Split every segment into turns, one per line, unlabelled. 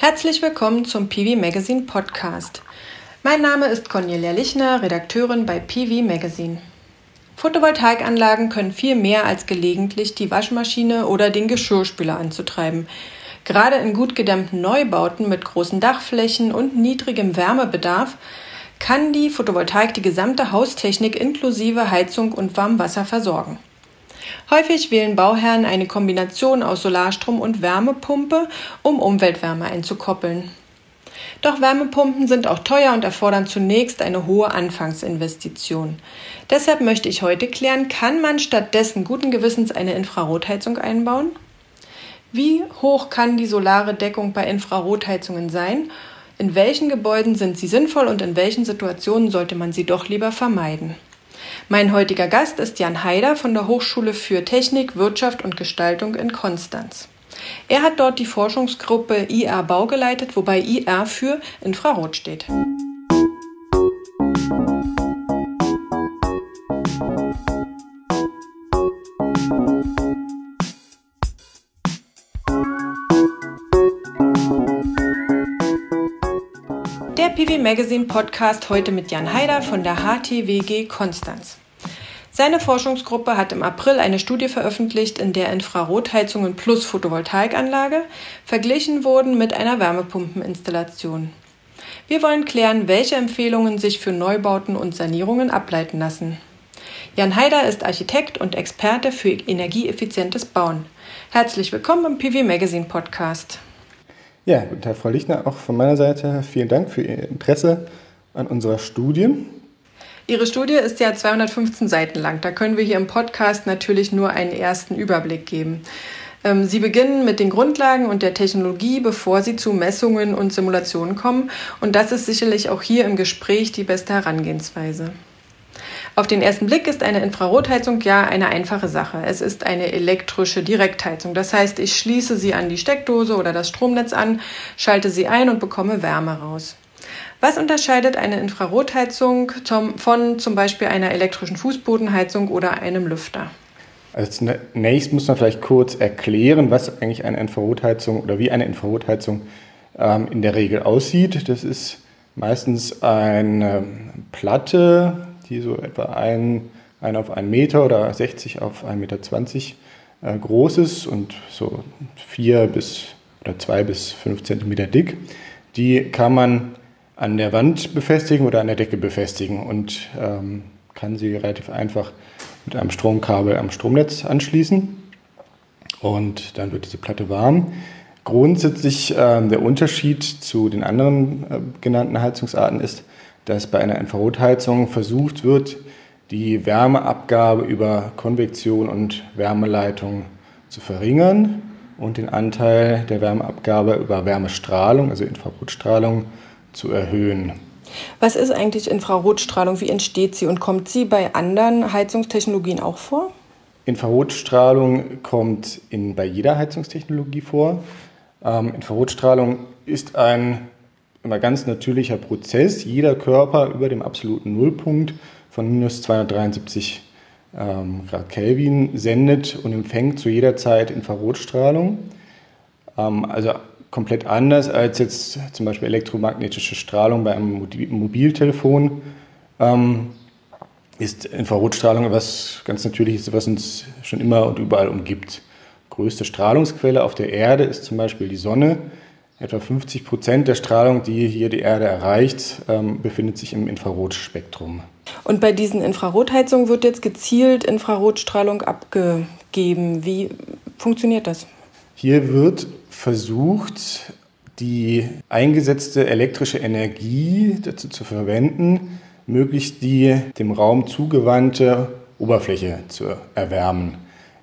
Herzlich willkommen zum PV Magazine Podcast. Mein Name ist Cornelia Lichner, Redakteurin bei PV Magazine. Photovoltaikanlagen können viel mehr als gelegentlich die Waschmaschine oder den Geschirrspüler anzutreiben. Gerade in gut gedämmten Neubauten mit großen Dachflächen und niedrigem Wärmebedarf kann die Photovoltaik die gesamte Haustechnik inklusive Heizung und Warmwasser versorgen. Häufig wählen Bauherren eine Kombination aus Solarstrom und Wärmepumpe, um Umweltwärme einzukoppeln. Doch Wärmepumpen sind auch teuer und erfordern zunächst eine hohe Anfangsinvestition. Deshalb möchte ich heute klären, kann man stattdessen guten Gewissens eine Infrarotheizung einbauen? Wie hoch kann die solare Deckung bei Infrarotheizungen sein? In welchen Gebäuden sind sie sinnvoll und in welchen Situationen sollte man sie doch lieber vermeiden? Mein heutiger Gast ist Jan Haider von der Hochschule für Technik, Wirtschaft und Gestaltung in Konstanz. Er hat dort die Forschungsgruppe IR Bau geleitet, wobei IR für Infrarot steht. Magazine Podcast heute mit Jan Haider von der HTWG Konstanz. Seine Forschungsgruppe hat im April eine Studie veröffentlicht, in der Infrarotheizungen plus Photovoltaikanlage verglichen wurden mit einer Wärmepumpeninstallation. Wir wollen klären, welche Empfehlungen sich für Neubauten und Sanierungen ableiten lassen. Jan Haider ist Architekt und Experte für energieeffizientes Bauen. Herzlich willkommen im PV Magazine Podcast.
Ja, guten Tag, Frau Lichtner. Auch von meiner Seite vielen Dank für Ihr Interesse an unserer Studie.
Ihre Studie ist ja 215 Seiten lang. Da können wir hier im Podcast natürlich nur einen ersten Überblick geben. Ähm, Sie beginnen mit den Grundlagen und der Technologie, bevor Sie zu Messungen und Simulationen kommen. Und das ist sicherlich auch hier im Gespräch die beste Herangehensweise. Auf den ersten Blick ist eine Infrarotheizung ja eine einfache Sache. Es ist eine elektrische Direktheizung. Das heißt, ich schließe sie an die Steckdose oder das Stromnetz an, schalte sie ein und bekomme Wärme raus. Was unterscheidet eine Infrarotheizung von zum Beispiel einer elektrischen Fußbodenheizung oder einem Lüfter?
Also zunächst muss man vielleicht kurz erklären, was eigentlich eine Infrarotheizung oder wie eine Infrarotheizung ähm, in der Regel aussieht. Das ist meistens eine Platte, die so etwa ein, ein auf einen Meter oder 60 auf 1,20 Meter äh, groß ist und so vier bis oder zwei bis fünf Zentimeter dick. Die kann man an der Wand befestigen oder an der Decke befestigen und ähm, kann sie relativ einfach mit einem Stromkabel am Stromnetz anschließen. Und dann wird diese Platte warm. Grundsätzlich äh, der Unterschied zu den anderen äh, genannten Heizungsarten ist, dass bei einer Infrarotheizung versucht wird, die Wärmeabgabe über Konvektion und Wärmeleitung zu verringern und den Anteil der Wärmeabgabe über Wärmestrahlung, also Infrarotstrahlung, zu erhöhen.
Was ist eigentlich Infrarotstrahlung? Wie entsteht sie und kommt sie bei anderen Heizungstechnologien auch vor?
Infrarotstrahlung kommt in, bei jeder Heizungstechnologie vor. Ähm, Infrarotstrahlung ist ein immer ganz natürlicher Prozess. Jeder Körper über dem absoluten Nullpunkt von minus 273 ähm, Grad Kelvin sendet und empfängt zu jeder Zeit Infrarotstrahlung. Ähm, also komplett anders als jetzt zum Beispiel elektromagnetische Strahlung bei einem Mobiltelefon. Ähm, ist Infrarotstrahlung etwas ganz Natürliches, was uns schon immer und überall umgibt. Größte Strahlungsquelle auf der Erde ist zum Beispiel die Sonne. Etwa 50 Prozent der Strahlung, die hier die Erde erreicht, ähm, befindet sich im Infrarotspektrum.
Und bei diesen Infrarotheizungen wird jetzt gezielt Infrarotstrahlung abgegeben. Wie funktioniert das?
Hier wird versucht, die eingesetzte elektrische Energie dazu zu verwenden, möglichst die dem Raum zugewandte Oberfläche zu erwärmen.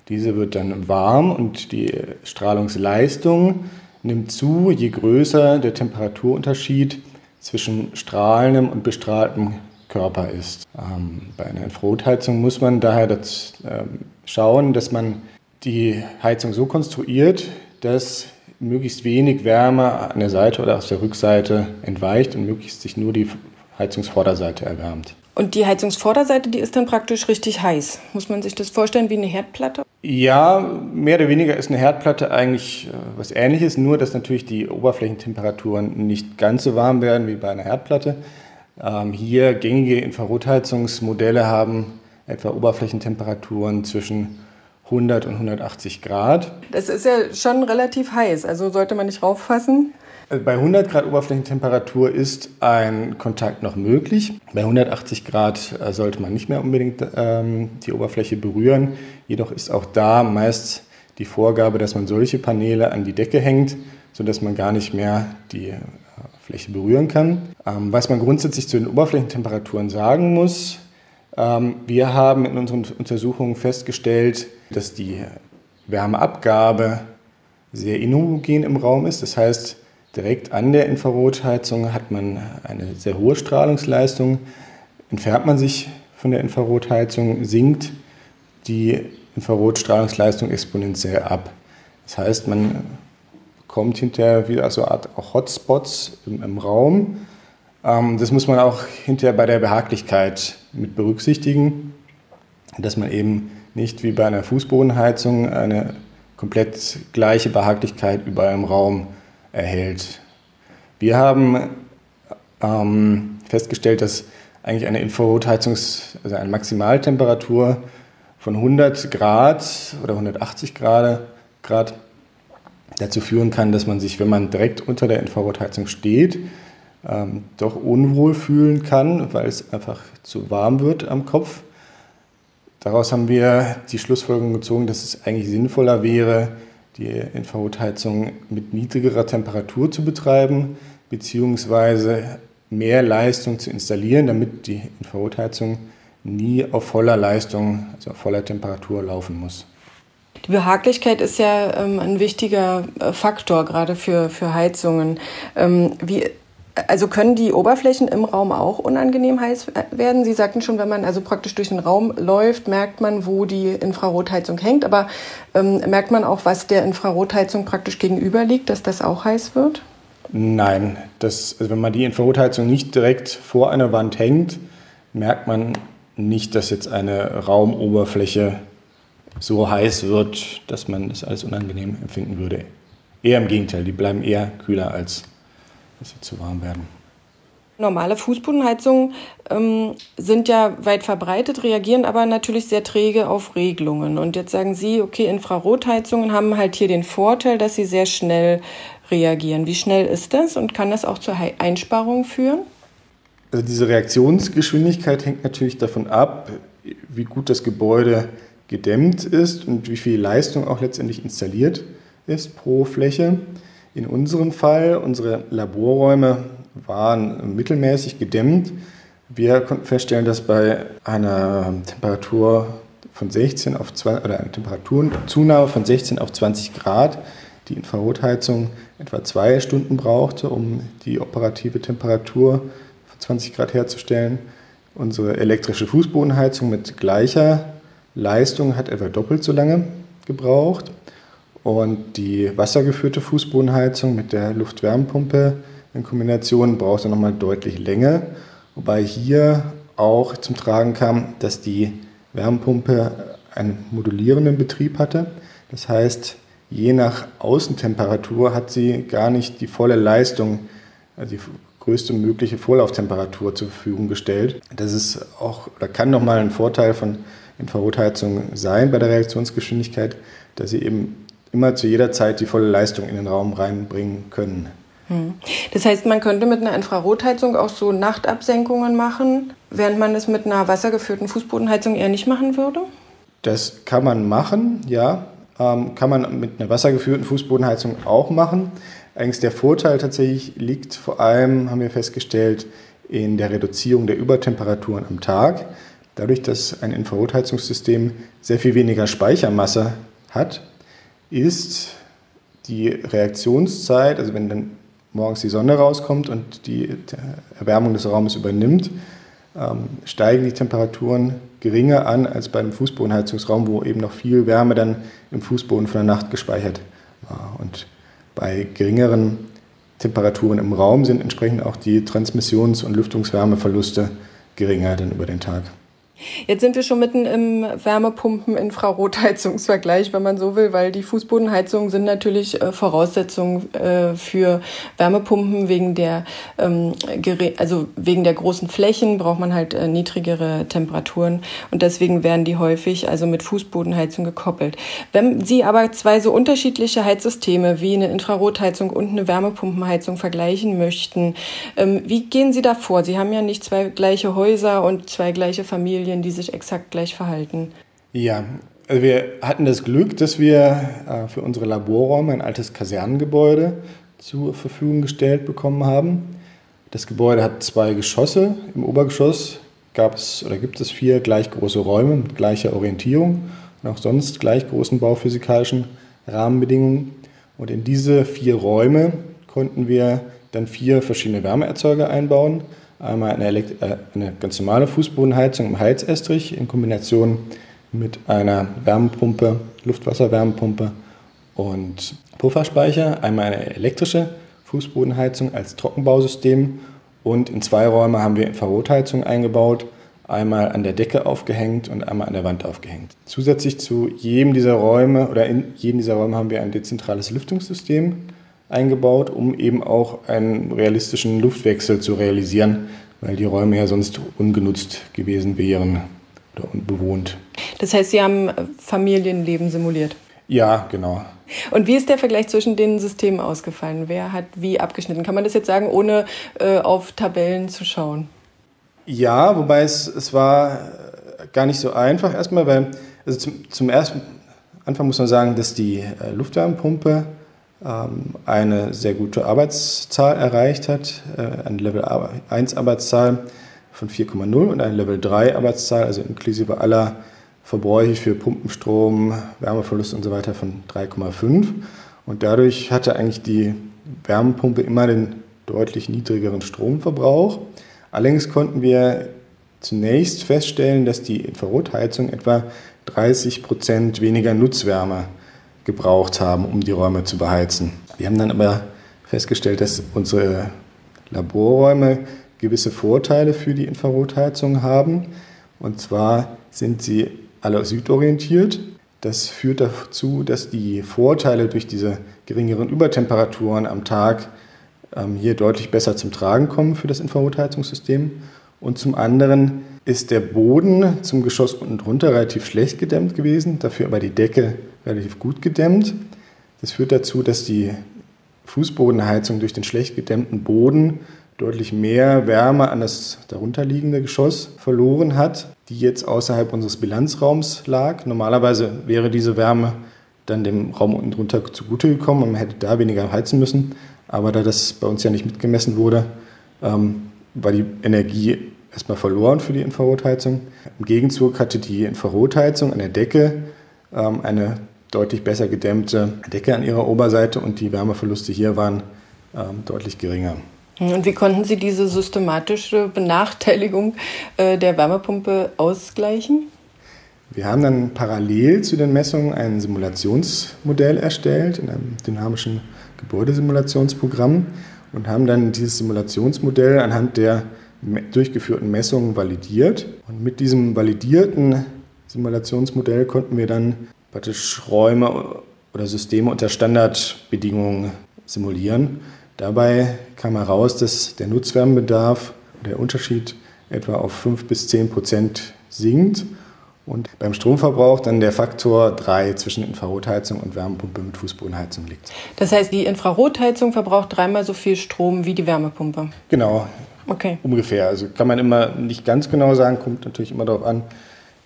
Diese wird dann warm und die Strahlungsleistung nimmt zu, je größer der Temperaturunterschied zwischen strahlendem und bestrahltem Körper ist. Ähm, bei einer Infrarotheizung muss man daher das, ähm, schauen, dass man die Heizung so konstruiert, dass möglichst wenig Wärme an der Seite oder aus der Rückseite entweicht und möglichst sich nur die Heizungsvorderseite erwärmt.
Und die Heizungsvorderseite, die ist dann praktisch richtig heiß. Muss man sich das vorstellen wie eine Herdplatte?
Ja, mehr oder weniger ist eine Herdplatte eigentlich äh, was ähnliches, nur dass natürlich die Oberflächentemperaturen nicht ganz so warm werden wie bei einer Herdplatte. Ähm, hier gängige Infrarotheizungsmodelle haben etwa Oberflächentemperaturen zwischen 100 und 180 Grad.
Das ist ja schon relativ heiß, also sollte man nicht rauffassen.
Also bei 100 Grad Oberflächentemperatur ist ein Kontakt noch möglich. Bei 180 Grad äh, sollte man nicht mehr unbedingt ähm, die Oberfläche berühren. Jedoch ist auch da meist die Vorgabe, dass man solche Paneele an die Decke hängt, sodass man gar nicht mehr die äh, Fläche berühren kann. Ähm, was man grundsätzlich zu den Oberflächentemperaturen sagen muss, ähm, wir haben in unseren Untersuchungen festgestellt, dass die Wärmeabgabe sehr inhomogen im Raum ist. Das heißt, Direkt an der Infrarotheizung hat man eine sehr hohe Strahlungsleistung. Entfernt man sich von der Infrarotheizung, sinkt die Infrarotstrahlungsleistung exponentiell ab. Das heißt, man bekommt hinterher wieder so eine Art Hotspots im, im Raum. Ähm, das muss man auch hinterher bei der Behaglichkeit mit berücksichtigen, dass man eben nicht wie bei einer Fußbodenheizung eine komplett gleiche Behaglichkeit überall im Raum erhält. Wir haben ähm, festgestellt, dass eigentlich eine Infrarotheizung, also eine Maximaltemperatur von 100 Grad oder 180 Grad, Grad dazu führen kann, dass man sich, wenn man direkt unter der Infrarotheizung steht, ähm, doch unwohl fühlen kann, weil es einfach zu warm wird am Kopf. Daraus haben wir die Schlussfolgerung gezogen, dass es eigentlich sinnvoller wäre, die Infrarotheizung mit niedrigerer Temperatur zu betreiben, beziehungsweise mehr Leistung zu installieren, damit die Infrarotheizung nie auf voller Leistung, also auf voller Temperatur laufen muss.
Die Behaglichkeit ist ja ähm, ein wichtiger äh, Faktor, gerade für, für Heizungen. Ähm, wie also können die Oberflächen im Raum auch unangenehm heiß werden? Sie sagten schon, wenn man also praktisch durch den Raum läuft, merkt man, wo die Infrarotheizung hängt. Aber ähm, merkt man auch, was der Infrarotheizung praktisch gegenüber liegt, dass das auch heiß wird?
Nein, das, also wenn man die Infrarotheizung nicht direkt vor einer Wand hängt, merkt man nicht, dass jetzt eine Raumoberfläche so heiß wird, dass man das alles unangenehm empfinden würde. Eher im Gegenteil, die bleiben eher kühler als dass sie zu warm werden.
Normale Fußbodenheizungen ähm, sind ja weit verbreitet, reagieren aber natürlich sehr träge auf Regelungen. Und jetzt sagen Sie, okay, Infrarotheizungen haben halt hier den Vorteil, dass sie sehr schnell reagieren. Wie schnell ist das und kann das auch zur Einsparung führen?
Also diese Reaktionsgeschwindigkeit hängt natürlich davon ab, wie gut das Gebäude gedämmt ist und wie viel Leistung auch letztendlich installiert ist pro Fläche. In unserem Fall, unsere Laborräume waren mittelmäßig gedämmt. Wir konnten feststellen, dass bei einer Temperatur von 16 auf 20, oder einer Temperaturzunahme von 16 auf 20 Grad die Infrarotheizung etwa zwei Stunden brauchte, um die operative Temperatur von 20 Grad herzustellen. Unsere elektrische Fußbodenheizung mit gleicher Leistung hat etwa doppelt so lange gebraucht. Und die wassergeführte Fußbodenheizung mit der Luftwärmepumpe in Kombination brauchte nochmal deutlich länger, wobei hier auch zum Tragen kam, dass die Wärmepumpe einen modulierenden Betrieb hatte. Das heißt, je nach Außentemperatur hat sie gar nicht die volle Leistung, also die größte mögliche Vorlauftemperatur zur Verfügung gestellt. Das ist auch oder kann nochmal ein Vorteil von Infrarotheizung sein bei der Reaktionsgeschwindigkeit, dass sie eben immer zu jeder Zeit die volle Leistung in den Raum reinbringen können.
Hm. Das heißt, man könnte mit einer Infrarotheizung auch so Nachtabsenkungen machen, während man es mit einer wassergeführten Fußbodenheizung eher nicht machen würde?
Das kann man machen, ja. Ähm, kann man mit einer wassergeführten Fußbodenheizung auch machen. Allerdings der Vorteil tatsächlich liegt vor allem, haben wir festgestellt, in der Reduzierung der Übertemperaturen am Tag. Dadurch, dass ein Infrarotheizungssystem sehr viel weniger Speichermasse hat, ist die Reaktionszeit, also wenn dann morgens die Sonne rauskommt und die Erwärmung des Raumes übernimmt, ähm, steigen die Temperaturen geringer an als beim Fußbodenheizungsraum, wo eben noch viel Wärme dann im Fußboden von der Nacht gespeichert war. Und bei geringeren Temperaturen im Raum sind entsprechend auch die Transmissions- und Lüftungswärmeverluste geringer dann über den Tag.
Jetzt sind wir schon mitten im Wärmepumpen-Infrarotheizungsvergleich, wenn man so will, weil die Fußbodenheizungen sind natürlich äh, Voraussetzungen äh, für Wärmepumpen wegen der ähm, also wegen der großen Flächen braucht man halt äh, niedrigere Temperaturen und deswegen werden die häufig also mit Fußbodenheizung gekoppelt. Wenn Sie aber zwei so unterschiedliche Heizsysteme wie eine Infrarotheizung und eine Wärmepumpenheizung vergleichen möchten, ähm, wie gehen Sie da vor? Sie haben ja nicht zwei gleiche Häuser und zwei gleiche Familien Familien, die sich exakt gleich verhalten?
Ja, also wir hatten das Glück, dass wir äh, für unsere Laborräume ein altes Kasernengebäude zur Verfügung gestellt bekommen haben. Das Gebäude hat zwei Geschosse. Im Obergeschoss gab es oder gibt es vier gleich große Räume mit gleicher Orientierung und auch sonst gleich großen bauphysikalischen Rahmenbedingungen. Und in diese vier Räume konnten wir dann vier verschiedene Wärmeerzeuger einbauen. Einmal eine, Elekt äh, eine ganz normale Fußbodenheizung im Heizestrich in Kombination mit einer Wärmepumpe, Luftwasserwärmepumpe und Pufferspeicher. Einmal eine elektrische Fußbodenheizung als Trockenbausystem und in zwei Räume haben wir Infrarotheizung eingebaut, einmal an der Decke aufgehängt und einmal an der Wand aufgehängt. Zusätzlich zu jedem dieser Räume oder in jedem dieser Räume haben wir ein dezentrales Lüftungssystem eingebaut, um eben auch einen realistischen Luftwechsel zu realisieren, weil die Räume ja sonst ungenutzt gewesen wären oder unbewohnt.
Das heißt, Sie haben Familienleben simuliert?
Ja, genau.
Und wie ist der Vergleich zwischen den Systemen ausgefallen? Wer hat wie abgeschnitten? Kann man das jetzt sagen, ohne äh, auf Tabellen zu schauen?
Ja, wobei es, es war gar nicht so einfach erstmal, weil also zum, zum ersten Anfang muss man sagen, dass die äh, Luftwärmepumpe eine sehr gute Arbeitszahl erreicht hat, äh, eine Level 1 Arbeitszahl von 4,0 und eine Level 3 Arbeitszahl, also inklusive aller Verbräuche für Pumpenstrom, Wärmeverlust und so weiter von 3,5. Und dadurch hatte eigentlich die Wärmepumpe immer den deutlich niedrigeren Stromverbrauch. Allerdings konnten wir zunächst feststellen, dass die Infrarotheizung etwa 30 Prozent weniger Nutzwärme gebraucht haben, um die Räume zu beheizen. Wir haben dann aber festgestellt, dass unsere Laborräume gewisse Vorteile für die Infrarotheizung haben. Und zwar sind sie alle südorientiert. Das führt dazu, dass die Vorteile durch diese geringeren Übertemperaturen am Tag ähm, hier deutlich besser zum Tragen kommen für das Infrarotheizungssystem. Und zum anderen ist der Boden zum Geschoss unten drunter relativ schlecht gedämmt gewesen, dafür aber die Decke relativ gut gedämmt. Das führt dazu, dass die Fußbodenheizung durch den schlecht gedämmten Boden deutlich mehr Wärme an das darunterliegende Geschoss verloren hat, die jetzt außerhalb unseres Bilanzraums lag. Normalerweise wäre diese Wärme dann dem Raum unten drunter zugute gekommen und man hätte da weniger heizen müssen. Aber da das bei uns ja nicht mitgemessen wurde, ähm, war die Energie erstmal verloren für die Infrarotheizung. Im Gegenzug hatte die Infrarotheizung an der Decke ähm, eine deutlich besser gedämmte Decke an ihrer Oberseite und die Wärmeverluste hier waren ähm, deutlich geringer.
Und wie konnten Sie diese systematische Benachteiligung äh, der Wärmepumpe ausgleichen?
Wir haben dann parallel zu den Messungen ein Simulationsmodell erstellt in einem dynamischen Gebäudesimulationsprogramm und haben dann dieses Simulationsmodell anhand der durchgeführten Messungen validiert. Und mit diesem validierten Simulationsmodell konnten wir dann praktisch Räume oder Systeme unter Standardbedingungen simulieren. Dabei kam heraus, dass der Nutzwärmebedarf, der Unterschied etwa auf 5 bis 10 Prozent sinkt und beim Stromverbrauch dann der Faktor 3 zwischen Infrarotheizung und Wärmepumpe mit Fußbodenheizung liegt.
Das heißt, die Infrarotheizung verbraucht dreimal so viel Strom wie die Wärmepumpe?
Genau. Okay. Ungefähr. Also kann man immer nicht ganz genau sagen, kommt natürlich immer darauf an,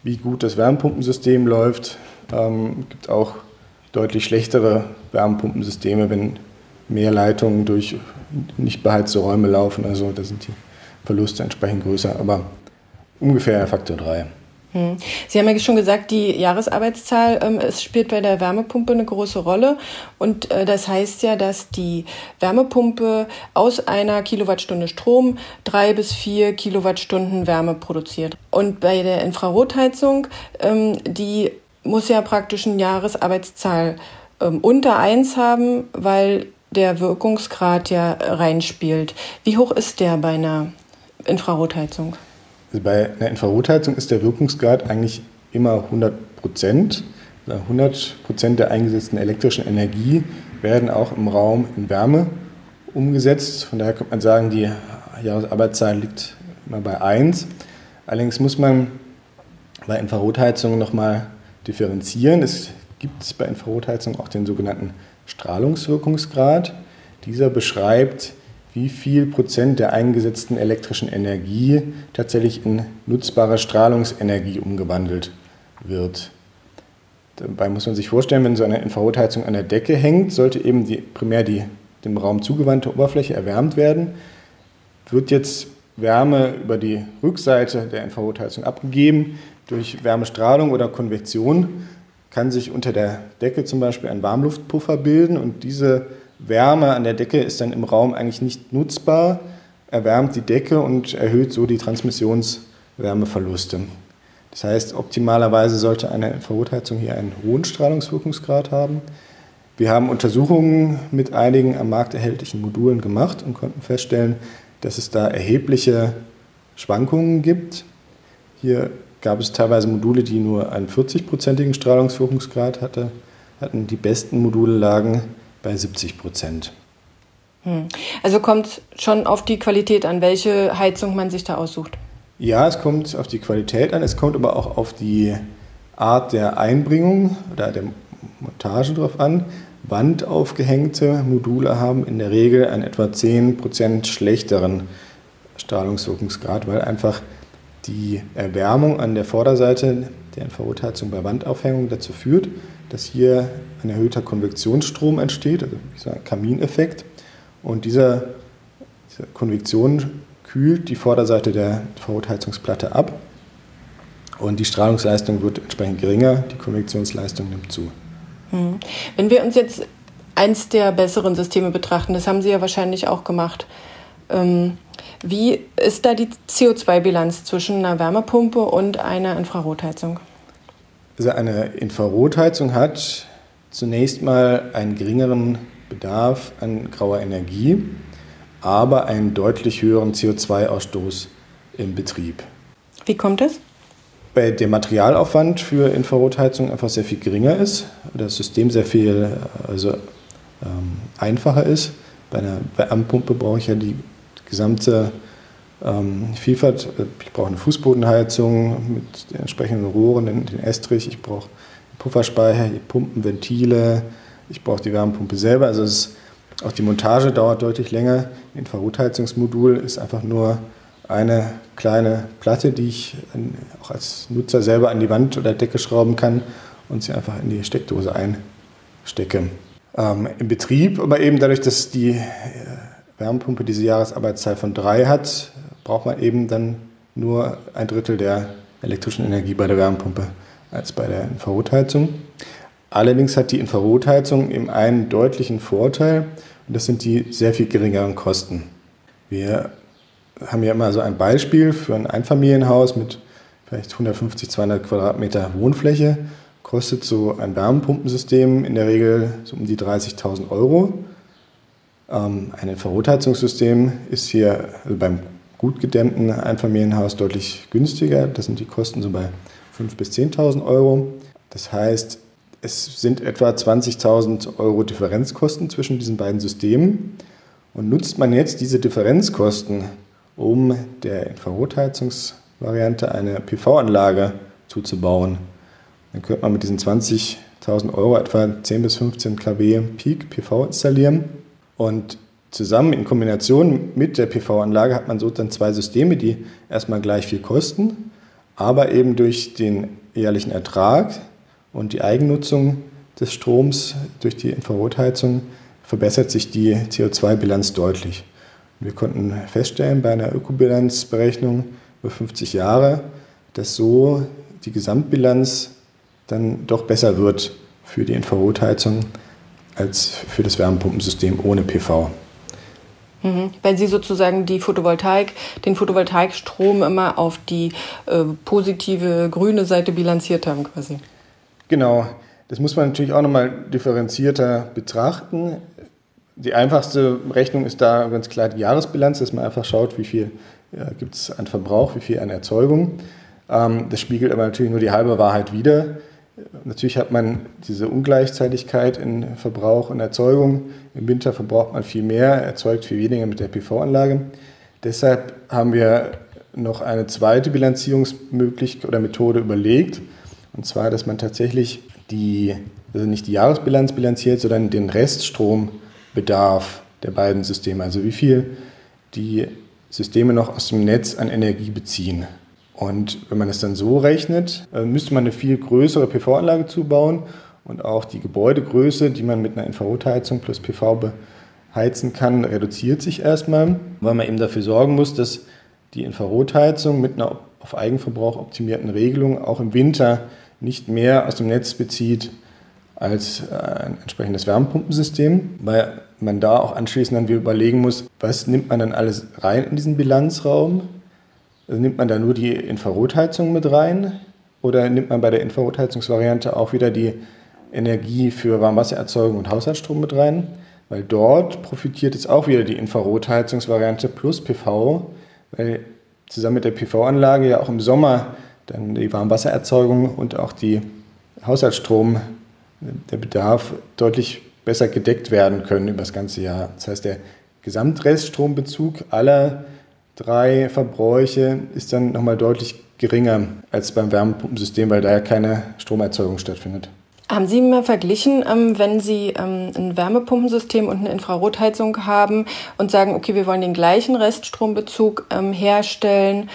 wie gut das Wärmepumpensystem läuft. Ähm, gibt auch deutlich schlechtere Wärmepumpensysteme, wenn mehr Leitungen durch nicht beheizte Räume laufen. Also da sind die Verluste entsprechend größer, aber ungefähr Faktor 3.
Hm. Sie haben ja schon gesagt, die Jahresarbeitszahl ähm, es spielt bei der Wärmepumpe eine große Rolle. Und äh, das heißt ja, dass die Wärmepumpe aus einer Kilowattstunde Strom drei bis vier Kilowattstunden Wärme produziert. Und bei der Infrarotheizung, ähm, die muss ja praktisch eine Jahresarbeitszahl ähm, unter eins haben, weil der Wirkungsgrad ja reinspielt. Wie hoch ist der bei einer Infrarotheizung?
Also bei einer Infrarotheizung ist der Wirkungsgrad eigentlich immer 100 Prozent. 100 Prozent der eingesetzten elektrischen Energie werden auch im Raum in Wärme umgesetzt. Von daher könnte man sagen, die Jahresarbeitszeit liegt immer bei 1. Allerdings muss man bei Infrarotheizungen nochmal differenzieren. Es gibt bei Infrarotheizungen auch den sogenannten Strahlungswirkungsgrad. Dieser beschreibt, wie viel Prozent der eingesetzten elektrischen Energie tatsächlich in nutzbare Strahlungsenergie umgewandelt wird. Dabei muss man sich vorstellen, wenn so eine Infrarotheizung an der Decke hängt, sollte eben die, primär die dem Raum zugewandte Oberfläche erwärmt werden. Wird jetzt Wärme über die Rückseite der Infrarotheizung abgegeben durch Wärmestrahlung oder Konvektion, kann sich unter der Decke zum Beispiel ein Warmluftpuffer bilden und diese Wärme an der Decke ist dann im Raum eigentlich nicht nutzbar, erwärmt die Decke und erhöht so die Transmissionswärmeverluste. Das heißt, optimalerweise sollte eine Infrarotheizung hier einen hohen Strahlungswirkungsgrad haben. Wir haben Untersuchungen mit einigen am Markt erhältlichen Modulen gemacht und konnten feststellen, dass es da erhebliche Schwankungen gibt. Hier gab es teilweise Module, die nur einen 40-prozentigen Strahlungswirkungsgrad hatte, hatten. Die besten Module lagen bei 70 Prozent.
Hm. Also kommt schon auf die Qualität an, welche Heizung man sich da aussucht.
Ja, es kommt auf die Qualität an, es kommt aber auch auf die Art der Einbringung oder der Montage drauf an. Wandaufgehängte Module haben in der Regel einen etwa 10% schlechteren Strahlungswirkungsgrad, weil einfach die Erwärmung an der Vorderseite der Infrarotheizung bei Wandaufhängung dazu führt, dass hier ein erhöhter Konvektionsstrom entsteht, also ein Kamineffekt. Und dieser, diese Konvektion kühlt die Vorderseite der Verrotheizungsplatte ab und die Strahlungsleistung wird entsprechend geringer, die Konvektionsleistung nimmt zu.
Hm. Wenn wir uns jetzt eins der besseren Systeme betrachten, das haben Sie ja wahrscheinlich auch gemacht, ähm, wie ist da die CO2-Bilanz zwischen einer Wärmepumpe und einer Infrarotheizung?
Also eine Infrarotheizung hat zunächst mal einen geringeren Bedarf an grauer Energie aber einen deutlich höheren CO2-Ausstoß im Betrieb.
Wie kommt es?
Weil der Materialaufwand für Infrarotheizung einfach sehr viel geringer ist, das System sehr viel also, ähm, einfacher ist. Bei einer Wärmepumpe brauche ich ja die gesamte ähm, Vielfalt. Ich brauche eine Fußbodenheizung mit den entsprechenden Rohren, den, den Estrich, ich brauche Pufferspeicher, Pumpen, Ventile, ich brauche die Wärmepumpe selber. Also ist auch die Montage dauert deutlich länger. Infrarotheizungsmodul ist einfach nur eine kleine Platte, die ich auch als Nutzer selber an die Wand oder Decke schrauben kann und sie einfach in die Steckdose einstecke. Ähm, Im Betrieb, aber eben dadurch, dass die äh, Wärmepumpe diese Jahresarbeitszeit von drei hat, braucht man eben dann nur ein Drittel der elektrischen Energie bei der Wärmepumpe als bei der Infrarotheizung. Allerdings hat die Infrarotheizung eben einen deutlichen Vorteil, und das sind die sehr viel geringeren Kosten. Wir haben ja immer so ein Beispiel für ein Einfamilienhaus mit vielleicht 150, 200 Quadratmeter Wohnfläche. Kostet so ein Wärmepumpensystem in der Regel so um die 30.000 Euro. Ähm, ein Infrarotheizungssystem ist hier also beim gut gedämmten Einfamilienhaus deutlich günstiger. Das sind die Kosten so bei 5.000 bis 10.000 Euro. Das heißt, es sind etwa 20.000 Euro Differenzkosten zwischen diesen beiden Systemen. Und nutzt man jetzt diese Differenzkosten, um der Infrarotheizungsvariante eine PV-Anlage zuzubauen, dann könnte man mit diesen 20.000 Euro etwa 10 bis 15 kW Peak PV installieren. Und zusammen in Kombination mit der PV-Anlage hat man so dann zwei Systeme, die erstmal gleich viel kosten, aber eben durch den jährlichen Ertrag und die Eigennutzung des Stroms durch die Infrarotheizung verbessert sich die CO2-Bilanz deutlich. Wir konnten feststellen bei einer Ökobilanzberechnung über 50 Jahre, dass so die Gesamtbilanz dann doch besser wird für die Infrarotheizung als für das Wärmepumpensystem ohne PV.
Mhm. Weil Sie sozusagen die Photovoltaik, den Photovoltaikstrom immer auf die äh, positive grüne Seite bilanziert haben quasi.
Genau, das muss man natürlich auch nochmal differenzierter betrachten. Die einfachste Rechnung ist da ganz klar die Jahresbilanz, dass man einfach schaut, wie viel ja, gibt es einen Verbrauch, wie viel eine Erzeugung. Ähm, das spiegelt aber natürlich nur die halbe Wahrheit wider. Natürlich hat man diese Ungleichzeitigkeit in Verbrauch und Erzeugung. Im Winter verbraucht man viel mehr, erzeugt viel weniger mit der PV-Anlage. Deshalb haben wir noch eine zweite Bilanzierungsmöglichkeit oder Methode überlegt. Und zwar, dass man tatsächlich die, also nicht die Jahresbilanz bilanziert, sondern den Reststrombedarf der beiden Systeme. Also wie viel die Systeme noch aus dem Netz an Energie beziehen. Und wenn man es dann so rechnet, äh, müsste man eine viel größere PV-Anlage zubauen und auch die Gebäudegröße, die man mit einer Infrarotheizung plus PV beheizen kann, reduziert sich erstmal, weil man eben dafür sorgen muss, dass die Infrarotheizung mit einer auf Eigenverbrauch optimierten Regelung auch im Winter nicht mehr aus dem Netz bezieht als äh, ein entsprechendes Wärmepumpensystem, weil man da auch anschließend dann wieder überlegen muss, was nimmt man dann alles rein in diesen Bilanzraum also nimmt man da nur die Infrarotheizung mit rein oder nimmt man bei der Infrarotheizungsvariante auch wieder die Energie für Warmwassererzeugung und Haushaltsstrom mit rein? Weil dort profitiert jetzt auch wieder die Infrarotheizungsvariante plus PV, weil zusammen mit der PV-Anlage ja auch im Sommer dann die Warmwassererzeugung und auch die Haushaltsstrom, der Bedarf deutlich besser gedeckt werden können über das ganze Jahr. Das heißt, der Gesamtreststrombezug aller drei Verbräuche ist dann nochmal deutlich geringer als beim Wärmepumpensystem, weil da ja keine Stromerzeugung stattfindet.
Haben Sie mal verglichen, ähm, wenn Sie ähm, ein Wärmepumpensystem und eine Infrarotheizung haben und sagen, okay, wir wollen den gleichen Reststrombezug ähm, herstellen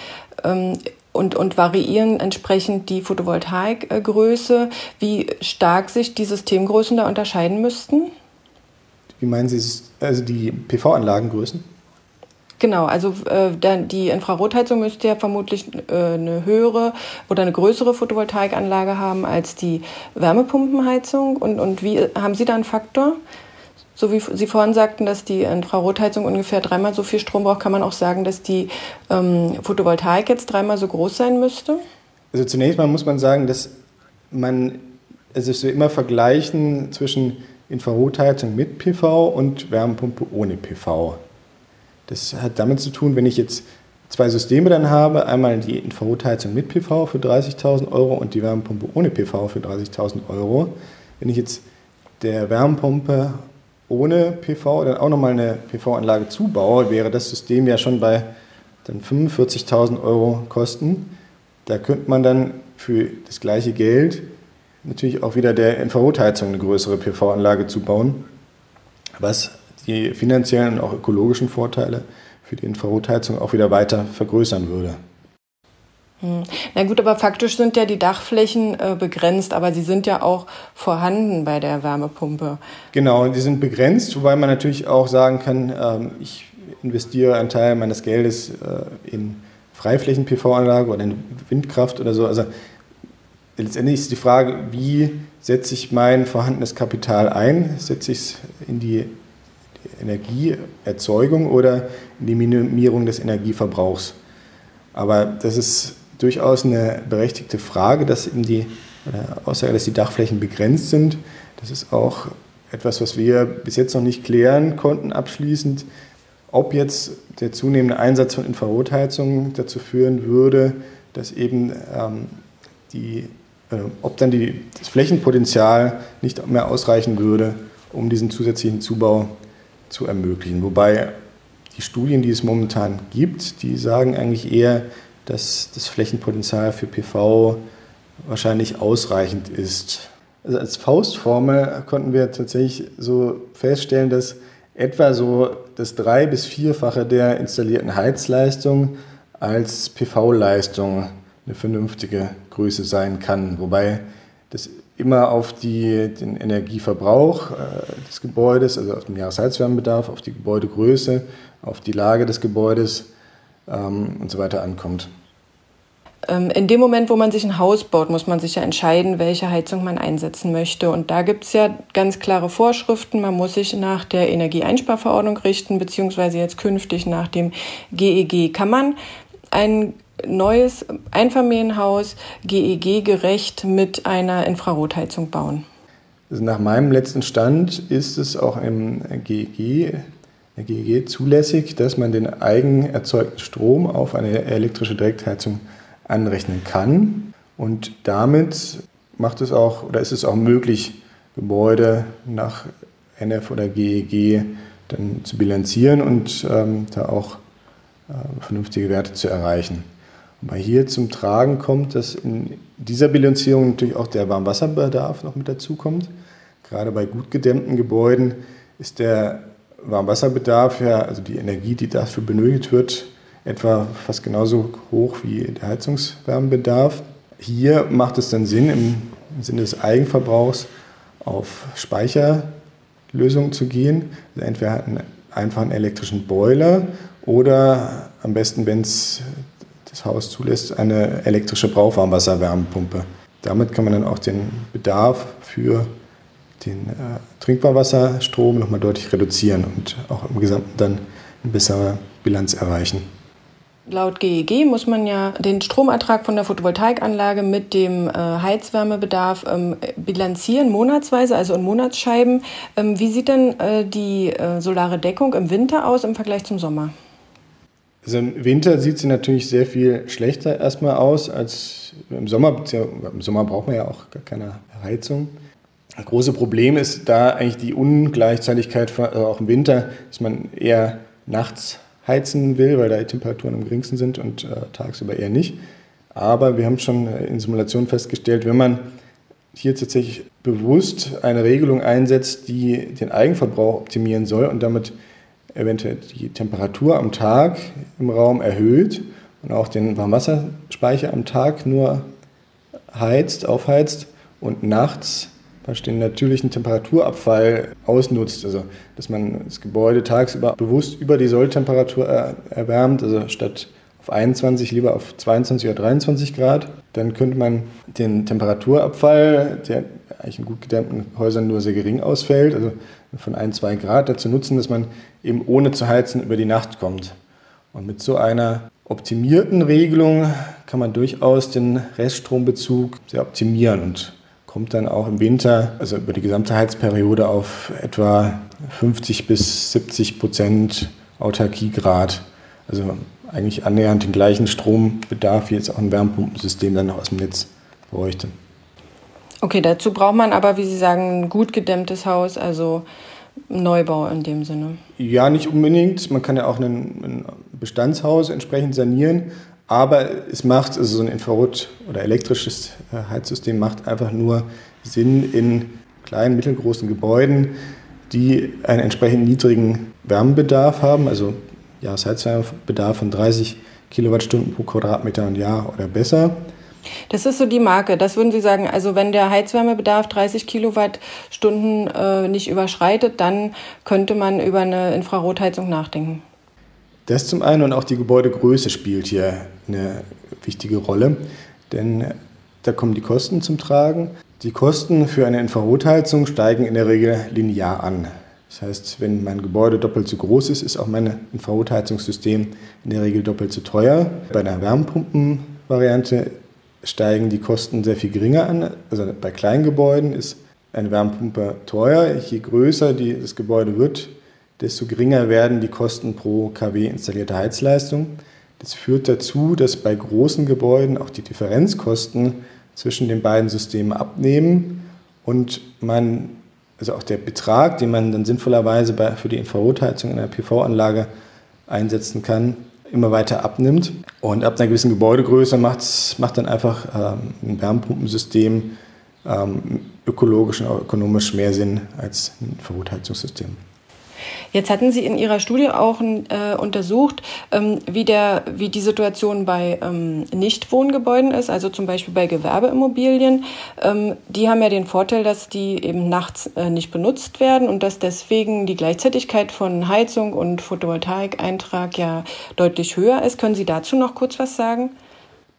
und, und variieren entsprechend die Photovoltaikgröße, wie stark sich die Systemgrößen da unterscheiden müssten?
Wie meinen Sie, also die PV-Anlagengrößen?
Genau, also äh, die Infrarotheizung müsste ja vermutlich äh, eine höhere oder eine größere Photovoltaikanlage haben als die Wärmepumpenheizung. Und, und wie haben Sie da einen Faktor? So wie Sie vorhin sagten, dass die Infrarotheizung ungefähr dreimal so viel Strom braucht, kann man auch sagen, dass die ähm, Photovoltaik jetzt dreimal so groß sein müsste?
Also zunächst mal muss man sagen, dass man es ist immer vergleichen zwischen Infrarotheizung mit PV und Wärmepumpe ohne PV. Das hat damit zu tun, wenn ich jetzt zwei Systeme dann habe, einmal die Infrarotheizung mit PV für 30.000 Euro und die Wärmepumpe ohne PV für 30.000 Euro. Wenn ich jetzt der Wärmepumpe ohne PV dann auch nochmal eine PV-Anlage zubaue, wäre das System ja schon bei dann 45.000 Euro Kosten. Da könnte man dann für das gleiche Geld natürlich auch wieder der Infrarotheizung eine größere PV-Anlage zubauen, was die finanziellen und auch ökologischen Vorteile für die Infrarotheizung auch wieder weiter vergrößern würde.
Hm. Na gut, aber faktisch sind ja die Dachflächen äh, begrenzt, aber sie sind ja auch vorhanden bei der Wärmepumpe.
Genau, die sind begrenzt, wobei man natürlich auch sagen kann, ähm, ich investiere einen Teil meines Geldes äh, in Freiflächen-PV-Anlage oder in Windkraft oder so. Also letztendlich ist die Frage, wie setze ich mein vorhandenes Kapital ein? Setze ich es in die Energieerzeugung oder in die Minimierung des Energieverbrauchs. Aber das ist durchaus eine berechtigte Frage, dass eben die Aussage, dass die Dachflächen begrenzt sind. Das ist auch etwas, was wir bis jetzt noch nicht klären konnten abschließend, ob jetzt der zunehmende Einsatz von Infrarotheizungen dazu führen würde, dass eben ähm, die, äh, ob dann die, das Flächenpotenzial nicht mehr ausreichen würde, um diesen zusätzlichen Zubau zu ermöglichen. Wobei die Studien, die es momentan gibt, die sagen eigentlich eher, dass das Flächenpotenzial für PV wahrscheinlich ausreichend ist. Also als Faustformel konnten wir tatsächlich so feststellen, dass etwa so das drei- bis vierfache der installierten Heizleistung als PV-Leistung eine vernünftige Größe sein kann. Wobei das immer auf die, den Energieverbrauch äh, des Gebäudes, also auf den Jahresheizwärmebedarf, auf die Gebäudegröße, auf die Lage des Gebäudes ähm, und so weiter ankommt.
Ähm, in dem Moment, wo man sich ein Haus baut, muss man sich ja entscheiden, welche Heizung man einsetzen möchte. Und da gibt es ja ganz klare Vorschriften. Man muss sich nach der Energieeinsparverordnung richten, beziehungsweise jetzt künftig nach dem GEG. Kann man ein neues Einfamilienhaus GEG-gerecht mit einer Infrarotheizung bauen?
Also nach meinem letzten Stand ist es auch im GEG GEG zulässig, dass man den eigen erzeugten Strom auf eine elektrische Direktheizung anrechnen kann. Und damit macht es auch oder ist es auch möglich, Gebäude nach NF oder GEG dann zu bilanzieren und ähm, da auch äh, vernünftige Werte zu erreichen. Wobei hier zum Tragen kommt, dass in dieser Bilanzierung natürlich auch der Warmwasserbedarf noch mit dazu kommt. Gerade bei gut gedämmten Gebäuden ist der Warmwasserbedarf, ja, also die Energie, die dafür benötigt wird, etwa fast genauso hoch wie der Heizungswärmebedarf. Hier macht es dann Sinn, im Sinne des Eigenverbrauchs auf Speicherlösungen zu gehen. Also entweder einfach einen elektrischen Boiler oder am besten, wenn es das Haus zulässt, eine elektrische Brauchwarmwasserwärmepumpe. Damit kann man dann auch den Bedarf für den äh, Trinkwasserstrom nochmal deutlich reduzieren und auch im Gesamten dann eine bessere Bilanz erreichen.
Laut GEG muss man ja den Stromertrag von der Photovoltaikanlage mit dem äh, Heizwärmebedarf ähm, bilanzieren, monatsweise, also in Monatsscheiben. Ähm, wie sieht denn äh, die äh, solare Deckung im Winter aus im Vergleich zum Sommer?
Also im Winter sieht sie natürlich sehr viel schlechter erstmal aus als im Sommer. Im Sommer braucht man ja auch gar keine Heizung. Das große Problem ist da eigentlich die Ungleichzeitigkeit, also auch im Winter, dass man eher nachts heizen will, weil da die Temperaturen am geringsten sind und äh, tagsüber eher nicht. Aber wir haben schon in Simulationen festgestellt, wenn man hier tatsächlich bewusst eine Regelung einsetzt, die den Eigenverbrauch optimieren soll und damit eventuell die Temperatur am Tag im Raum erhöht und auch den Warmwasserspeicher am Tag nur heizt, aufheizt und nachts den natürlichen Temperaturabfall ausnutzt. Also, dass man das Gebäude tagsüber bewusst über die Solltemperatur erwärmt, also statt auf 21 lieber auf 22 oder 23 Grad. Dann könnte man den Temperaturabfall, der eigentlich in gut gedämmten Häusern nur sehr gering ausfällt, also von 1, 2 Grad, dazu nutzen, dass man eben ohne zu heizen über die Nacht kommt. Und mit so einer optimierten Regelung kann man durchaus den Reststrombezug sehr optimieren und kommt dann auch im Winter, also über die gesamte Heizperiode, auf etwa 50 bis 70 Prozent Autarkiegrad. Also eigentlich annähernd den gleichen Strombedarf wie jetzt auch ein Wärmepumpensystem dann noch aus dem Netz bräuchte.
Okay, dazu braucht man aber, wie Sie sagen, ein gut gedämmtes Haus, also Neubau in dem Sinne.
Ja, nicht unbedingt. Man kann ja auch ein, Bestandshaus entsprechend sanieren, aber es macht, also so ein Infrarot- oder elektrisches äh, Heizsystem macht einfach nur Sinn in kleinen, mittelgroßen Gebäuden, die einen entsprechend niedrigen Wärmebedarf haben, also Jahresheizwärmebedarf von 30 Kilowattstunden pro Quadratmeter und Jahr oder besser.
Das ist so die Marke. Das würden Sie sagen. Also wenn der Heizwärmebedarf 30 Kilowattstunden äh, nicht überschreitet, dann könnte man über eine Infrarotheizung nachdenken.
Das zum einen und auch die Gebäudegröße spielt hier eine wichtige Rolle, denn da kommen die Kosten zum Tragen. Die Kosten für eine Infrarotheizung steigen in der Regel linear an. Das heißt, wenn mein Gebäude doppelt so groß ist, ist auch mein Infrarotheizungssystem in der Regel doppelt so teuer. Bei einer Wärmepumpenvariante steigen die Kosten sehr viel geringer an. Also bei kleinen Gebäuden ist eine Wärmepumpe teuer. Je größer die, das Gebäude wird, desto geringer werden die Kosten pro kW installierte Heizleistung. Das führt dazu, dass bei großen Gebäuden auch die Differenzkosten zwischen den beiden Systemen abnehmen und man, also auch der Betrag, den man dann sinnvollerweise bei, für die Infrarotheizung in einer PV-Anlage einsetzen kann, immer weiter abnimmt. Und ab einer gewissen Gebäudegröße macht, macht dann einfach ähm, ein Wärmepumpensystem ähm, ökologisch und ökonomisch mehr Sinn als ein Infrarotheizungssystem.
Jetzt hatten Sie in Ihrer Studie auch äh, untersucht, ähm, wie, der, wie die Situation bei ähm, Nichtwohngebäuden ist, also zum Beispiel bei Gewerbeimmobilien. Ähm, die haben ja den Vorteil, dass die eben nachts äh, nicht benutzt werden und dass deswegen die Gleichzeitigkeit von Heizung und Photovoltaikeintrag ja deutlich höher ist. Können Sie dazu noch kurz was sagen?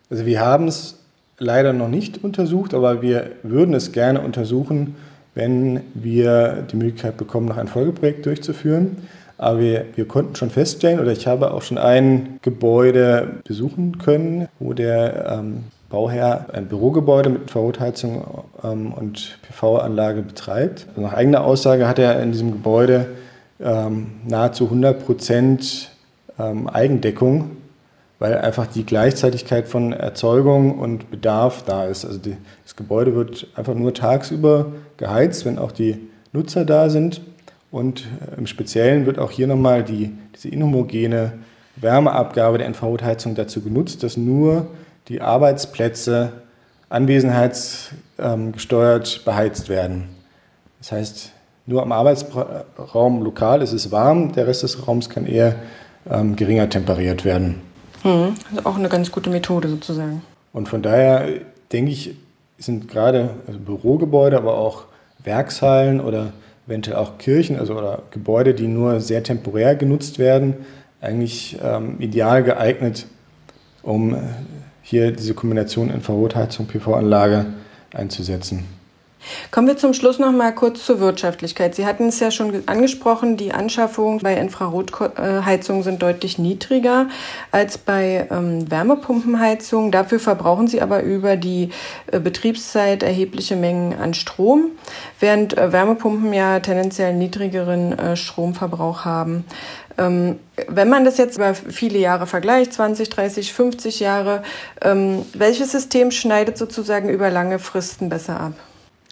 Also wir haben es leider noch nicht untersucht, aber wir würden es gerne untersuchen wenn wir die Möglichkeit bekommen, noch ein Folgeprojekt durchzuführen. Aber wir, wir konnten schon feststellen, oder ich habe auch schon ein Gebäude besuchen können, wo der ähm, Bauherr ein Bürogebäude mit Infrarotheizung ähm, und PV-Anlage betreibt. Also nach eigener Aussage hat er in diesem Gebäude ähm, nahezu 100 Prozent ähm, Eigendeckung, weil einfach die Gleichzeitigkeit von Erzeugung und Bedarf da ist. Also die, das Gebäude wird einfach nur tagsüber geheizt, wenn auch die Nutzer da sind. Und äh, im Speziellen wird auch hier nochmal die, diese inhomogene Wärmeabgabe der NV-Heizung dazu genutzt, dass nur die Arbeitsplätze anwesenheitsgesteuert beheizt werden. Das heißt, nur am Arbeitsraum lokal ist es warm, der Rest des Raums kann eher ähm, geringer temperiert werden.
Hm, also auch eine ganz gute Methode sozusagen.
Und von daher denke ich, sind gerade also Bürogebäude, aber auch Werkshallen oder eventuell auch Kirchen, also oder Gebäude, die nur sehr temporär genutzt werden, eigentlich ähm, ideal geeignet, um äh, hier diese Kombination Infrarotheizung, PV-Anlage einzusetzen.
Kommen wir zum Schluss noch mal kurz zur Wirtschaftlichkeit. Sie hatten es ja schon angesprochen, die Anschaffungen bei Infrarotheizungen sind deutlich niedriger als bei ähm, Wärmepumpenheizungen. Dafür verbrauchen sie aber über die äh, Betriebszeit erhebliche Mengen an Strom, während äh, Wärmepumpen ja tendenziell niedrigeren äh, Stromverbrauch haben. Ähm, wenn man das jetzt über viele Jahre vergleicht, 20, 30, 50 Jahre, ähm, welches System schneidet sozusagen über lange Fristen besser ab?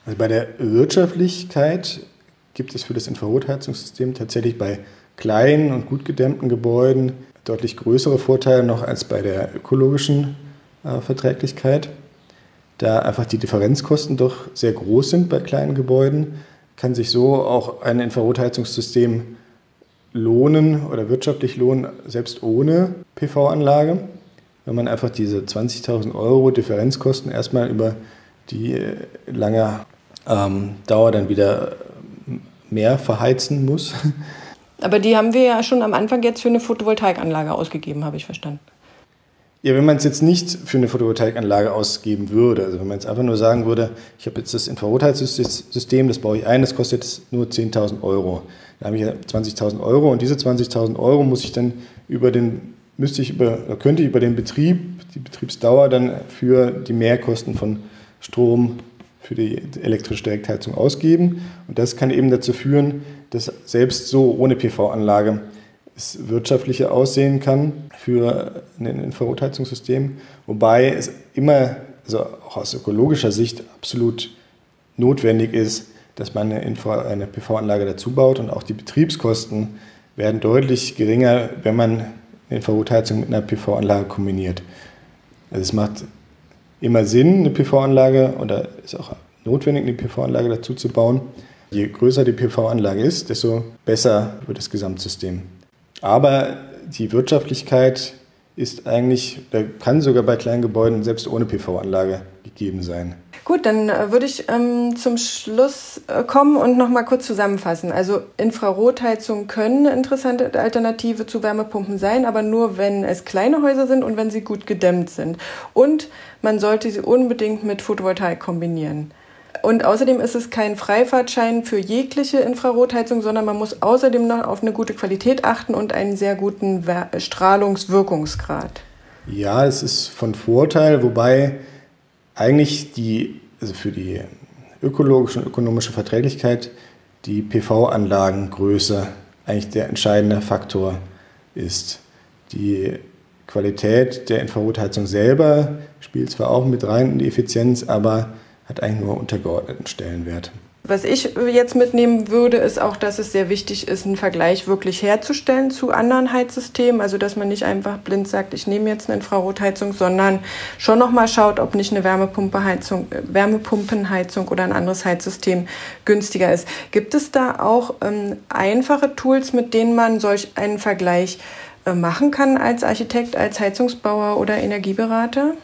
Also bei der Wirtschaftlichkeit gibt es für das Infrarotheizungssystem tatsächlich bei kleinen und gut gedämmten Gebäuden deutlich größere Vorteile noch als bei der ökologischen äh, Verträglichkeit. Da einfach die Differenzkosten doch sehr groß sind bei kleinen Gebäuden, kann sich so auch ein Infrarotheizungssystem lohnen oder wirtschaftlich lohnen, selbst ohne PV-Anlage, wenn man einfach diese 20.000 Euro Differenzkosten erstmal über die äh, lange ähm, Dauer dann wieder mehr verheizen muss.
Aber die haben wir ja schon am Anfang jetzt für eine Photovoltaikanlage ausgegeben, habe ich verstanden.
Ja, wenn man es jetzt nicht für eine Photovoltaikanlage ausgeben würde, also wenn man jetzt einfach nur sagen würde, ich habe jetzt das Infrarotheizungssystem, das baue ich ein, das kostet nur 10.000 Euro. Dann habe ich ja 20.000 Euro und diese 20.000 Euro muss ich dann über den, müsste ich über, könnte ich über den Betrieb, die Betriebsdauer dann für die Mehrkosten von Strom, für die elektrische Direktheizung ausgeben. Und das kann eben dazu führen, dass selbst so ohne PV-Anlage es wirtschaftlicher aussehen kann für ein Infrarotheizungssystem, wobei es immer, also auch aus ökologischer Sicht, absolut notwendig ist, dass man eine, eine PV-Anlage dazu baut und auch die Betriebskosten werden deutlich geringer, wenn man eine Infrarotheizung mit einer PV-Anlage kombiniert. Also es macht immer Sinn, eine PV-Anlage oder ist auch notwendig, eine PV-Anlage dazu zu bauen. Je größer die PV-Anlage ist, desto besser wird das Gesamtsystem. Aber die Wirtschaftlichkeit ist eigentlich, kann sogar bei kleinen Gebäuden selbst ohne PV-Anlage gegeben sein.
Gut, dann äh, würde ich ähm, zum Schluss äh, kommen und noch mal kurz zusammenfassen. Also Infrarotheizungen können eine interessante Alternative zu Wärmepumpen sein, aber nur wenn es kleine Häuser sind und wenn sie gut gedämmt sind. Und man sollte sie unbedingt mit Photovoltaik kombinieren. Und außerdem ist es kein Freifahrtschein für jegliche Infrarotheizung, sondern man muss außerdem noch auf eine gute Qualität achten und einen sehr guten Strahlungswirkungsgrad.
Ja, es ist von Vorteil, wobei eigentlich die, also für die ökologische und ökonomische Verträglichkeit die PV-Anlagengröße eigentlich der entscheidende Faktor ist. Die Qualität der Infrarotheizung selber spielt zwar auch mit rein in die Effizienz, aber hat eigentlich nur untergeordneten Stellenwert.
Was ich jetzt mitnehmen würde, ist auch, dass es sehr wichtig ist, einen Vergleich wirklich herzustellen zu anderen Heizsystemen. Also, dass man nicht einfach blind sagt, ich nehme jetzt eine Infrarotheizung, sondern schon nochmal schaut, ob nicht eine Wärmepumpenheizung, Wärmepumpenheizung oder ein anderes Heizsystem günstiger ist. Gibt es da auch ähm, einfache Tools, mit denen man solch einen Vergleich äh, machen kann als Architekt, als Heizungsbauer oder Energieberater?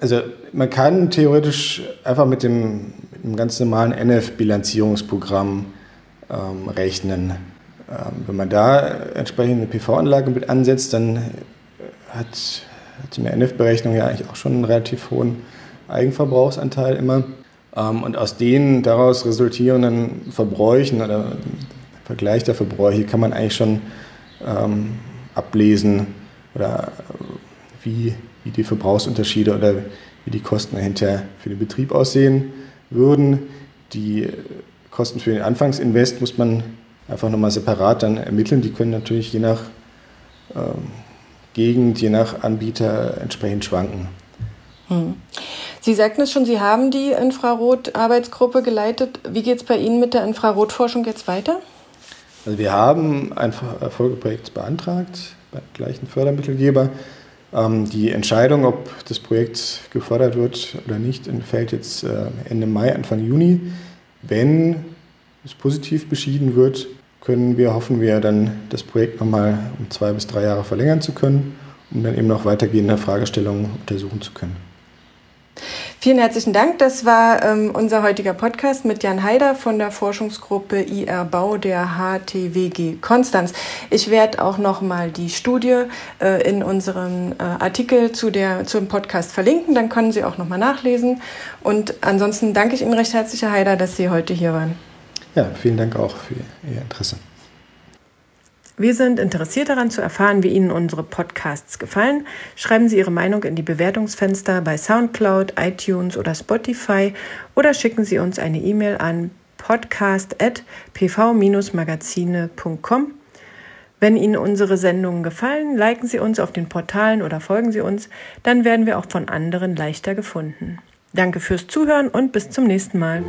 Also man kann theoretisch einfach mit dem, mit dem ganz normalen NF-Bilanzierungsprogramm ähm, rechnen. Ähm, wenn man da entsprechend eine PV-Anlage mit ansetzt, dann hat, hat so eine NF-Berechnung ja eigentlich auch schon einen relativ hohen Eigenverbrauchsanteil immer. Ähm, und aus den daraus resultierenden Verbräuchen oder Vergleich der Verbräuche kann man eigentlich schon ähm, ablesen oder wie wie die Verbrauchsunterschiede oder wie die Kosten dahinter für den Betrieb aussehen würden. Die Kosten für den Anfangsinvest muss man einfach nochmal separat dann ermitteln. Die können natürlich je nach ähm, Gegend, je nach Anbieter entsprechend schwanken.
Hm. Sie sagten es schon, Sie haben die Infrarot-Arbeitsgruppe geleitet. Wie geht es bei Ihnen mit der Infrarotforschung jetzt weiter?
Also wir haben ein Folgeprojekt beantragt beim gleichen Fördermittelgeber. Ähm, die Entscheidung, ob das Projekt gefördert wird oder nicht, fällt jetzt äh, Ende Mai, Anfang Juni. Wenn es positiv beschieden wird, können wir, hoffen wir, dann das Projekt nochmal um zwei bis drei Jahre verlängern zu können, um dann eben noch weitergehende Fragestellungen untersuchen zu können.
Vielen herzlichen Dank. Das war ähm, unser heutiger Podcast mit Jan Haider von der Forschungsgruppe IR Bau der HTWG Konstanz. Ich werde auch noch mal die Studie äh, in unserem äh, Artikel zu der, zum Podcast verlinken. Dann können Sie auch noch mal nachlesen. Und ansonsten danke ich Ihnen recht herzlich, Herr Haider, dass Sie heute hier waren.
Ja, vielen Dank auch für Ihr Interesse.
Wir sind interessiert daran zu erfahren, wie Ihnen unsere Podcasts gefallen. Schreiben Sie Ihre Meinung in die Bewertungsfenster bei SoundCloud, iTunes oder Spotify oder schicken Sie uns eine E-Mail an podcast.pv-magazine.com. Wenn Ihnen unsere Sendungen gefallen, liken Sie uns auf den Portalen oder folgen Sie uns, dann werden wir auch von anderen leichter gefunden. Danke fürs Zuhören und bis zum nächsten Mal.